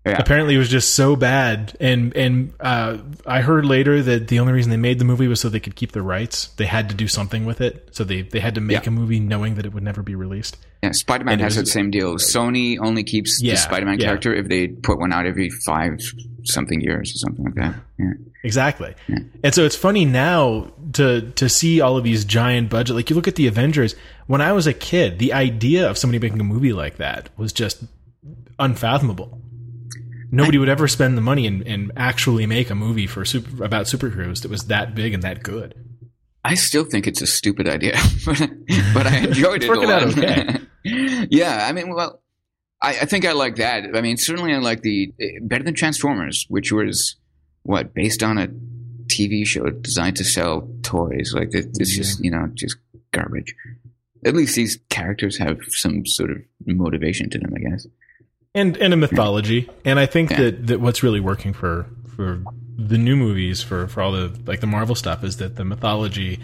Yeah. Apparently, it was just so bad, and and uh, I heard later that the only reason they made the movie was so they could keep the rights. They had to do something with it, so they they had to make yeah. a movie knowing that it would never be released. Yeah, Spider Man has that same deal. Sony only keeps yeah, the Spider Man character if they put one out every five something years or something like that. Yeah. Exactly. And so it's funny now to to see all of these giant budget. Like you look at the Avengers. When I was a kid, the idea of somebody making a movie like that was just unfathomable nobody would ever spend the money and, and actually make a movie for super, about superheroes that was that big and that good. I still think it's a stupid idea, but, I enjoyed it. Working out okay. yeah, I mean, well, I, I, think I like that. I mean, certainly I like the eh, better than Transformers, which was what based on a TV show designed to sell toys. Like it, it's yeah. just you know just garbage. At least these characters have some sort of motivation to them, I guess and and a mythology. And I think yeah. that that what's really working for for the new movies for for all the like the Marvel stuff is that the mythology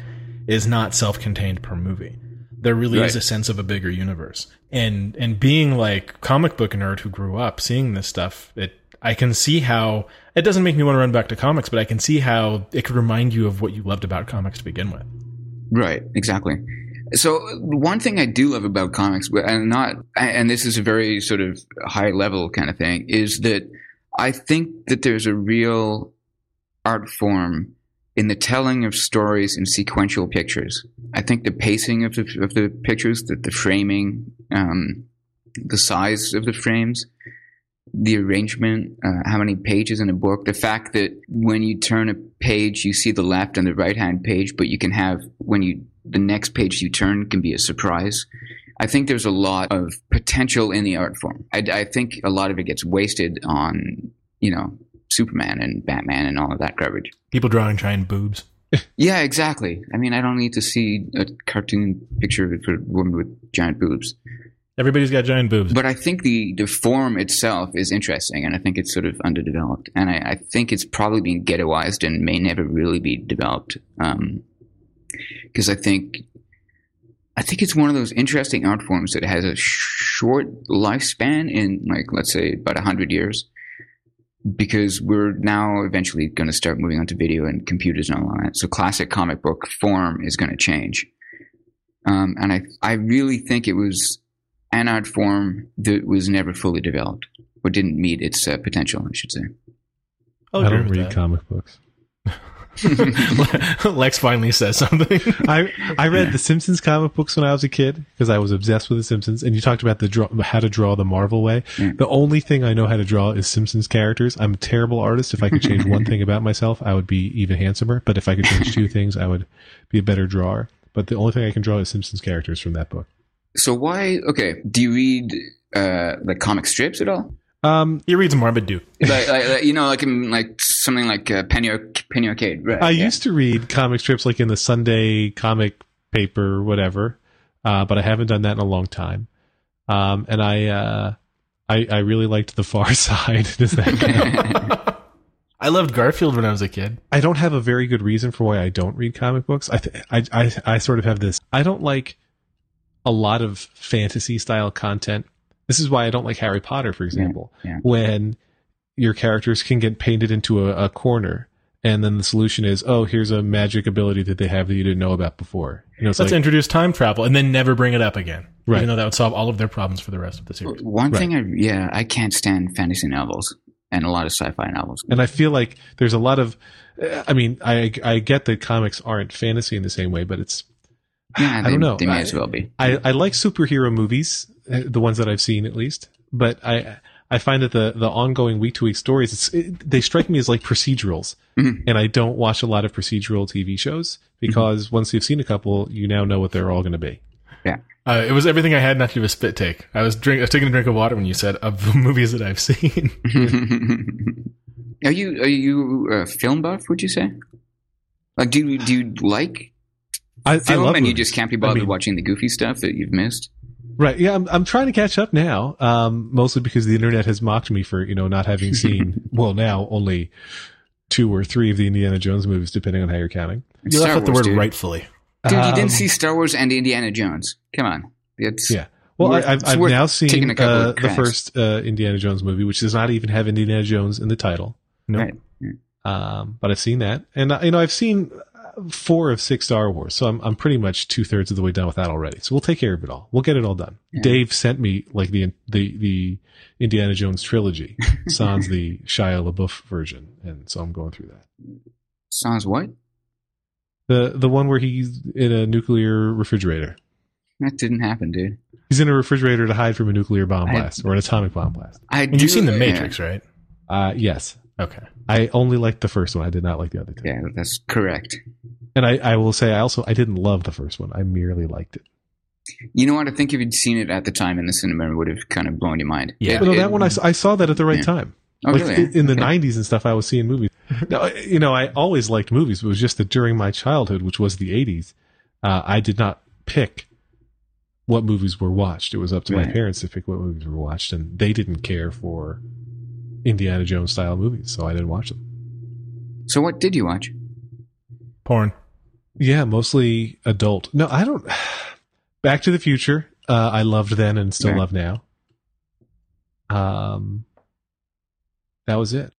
is not self-contained per movie. There really right. is a sense of a bigger universe. And and being like comic book nerd who grew up seeing this stuff, it I can see how it doesn't make me want to run back to comics, but I can see how it could remind you of what you loved about comics to begin with. Right, exactly. So one thing I do love about comics, and not, and this is a very sort of high level kind of thing, is that I think that there's a real art form in the telling of stories in sequential pictures. I think the pacing of the of the pictures, the, the framing, um, the size of the frames, the arrangement, uh, how many pages in a book, the fact that when you turn a page, you see the left and the right hand page, but you can have when you the next page you turn can be a surprise. I think there's a lot of potential in the art form. I, I think a lot of it gets wasted on, you know, Superman and Batman and all of that garbage. People drawing giant boobs. yeah, exactly. I mean, I don't need to see a cartoon picture of a woman with giant boobs. Everybody's got giant boobs. But I think the, the form itself is interesting, and I think it's sort of underdeveloped. And I, I think it's probably being ghettoized and may never really be developed. Um, because I think I think it's one of those interesting art forms that has a short lifespan in like let's say about hundred years, because we're now eventually going to start moving on to video and computers and all that. So classic comic book form is going to change. Um, and I, I really think it was an art form that was never fully developed or didn't meet its uh, potential, I should say. I don't read comic books. Lex finally says something. I I read the Simpsons comic books when I was a kid because I was obsessed with the Simpsons. And you talked about the draw, how to draw the Marvel way. Mm. The only thing I know how to draw is Simpsons characters. I'm a terrible artist. If I could change one thing about myself, I would be even handsomer. But if I could change two things, I would be a better drawer. But the only thing I can draw is Simpsons characters from that book. So why? Okay, do you read uh, like comic strips at all? Um, he reads Marmaduke. like, like, you know, like in, like something like uh, Penny, Penny Arcade. Right, I yeah. used to read comic strips like in the Sunday comic paper, whatever, uh, but I haven't done that in a long time. Um, and I, uh, I, I really liked The Far Side. Does that? I loved Garfield when I was a kid. I don't have a very good reason for why I don't read comic books. I, th- I, I, I sort of have this. I don't like a lot of fantasy style content this is why I don't like Harry Potter, for example, yeah, yeah. when your characters can get painted into a, a, corner. And then the solution is, oh, here's a magic ability that they have that you didn't know about before. You know, Let's like, introduce time travel and then never bring it up again. Right. Even though that would solve all of their problems for the rest of the series. One right. thing I, yeah, I can't stand fantasy novels and a lot of sci-fi novels. And I feel like there's a lot of, I mean, I, I get that comics aren't fantasy in the same way, but it's, yeah, I don't know. They may I, as well be. I, I like superhero movies uh, the ones that I've seen at least. But I I find that the the ongoing week to week stories it, they strike me as like procedurals, mm-hmm. and I don't watch a lot of procedural TV shows because mm-hmm. once you've seen a couple, you now know what they're all going to be. Yeah. Uh, it was everything I had not to do a spit take. I was drink. I was taking a drink of water when you said of the movies that I've seen. are you are you a film buff? Would you say? Like, do you do you like I, film, I and movies. you just can't be bothered I mean, watching the goofy stuff that you've missed? Right. Yeah, I'm I'm trying to catch up now. Um, mostly because the internet has mocked me for you know not having seen well now only two or three of the Indiana Jones movies, depending on how you're counting. You left out the word dude. rightfully. Dude, you didn't um, see Star Wars and Indiana Jones. Come on. It's yeah. Well, I, have I've now seen uh, the first uh, Indiana Jones movie, which does not even have Indiana Jones in the title. No. Nope. Right. Um, but I've seen that, and uh, you know I've seen four of six Star Wars, so I'm I'm pretty much two thirds of the way done with that already. So we'll take care of it all. We'll get it all done. Yeah. Dave sent me like the the the Indiana Jones trilogy, sans the Shia LaBeouf version, and so I'm going through that. Sans what? The the one where he's in a nuclear refrigerator. That didn't happen, dude. He's in a refrigerator to hide from a nuclear bomb blast I, or an atomic bomb blast. I do, you've seen the Matrix, yeah. right? Uh, yes. Okay. I only liked the first one. I did not like the other two. Yeah, that's correct. And I, I will say I also I didn't love the first one. I merely liked it. You know what? I think if you'd seen it at the time in the cinema, it would have kind of blown your mind. Yeah, but no, that one I, I saw that at the right yeah. time. Oh, like really? in, in the okay. 90s and stuff, I was seeing movies. now, you know, I always liked movies, but it was just that during my childhood, which was the 80s, uh, I did not pick what movies were watched. It was up to right. my parents to pick what movies were watched, and they didn't care for Indiana Jones style movies, so I didn't watch them. So what did you watch? Porn. Yeah, mostly adult. No, I don't. Back to the Future. Uh, I loved then and still love now. Um, that was it.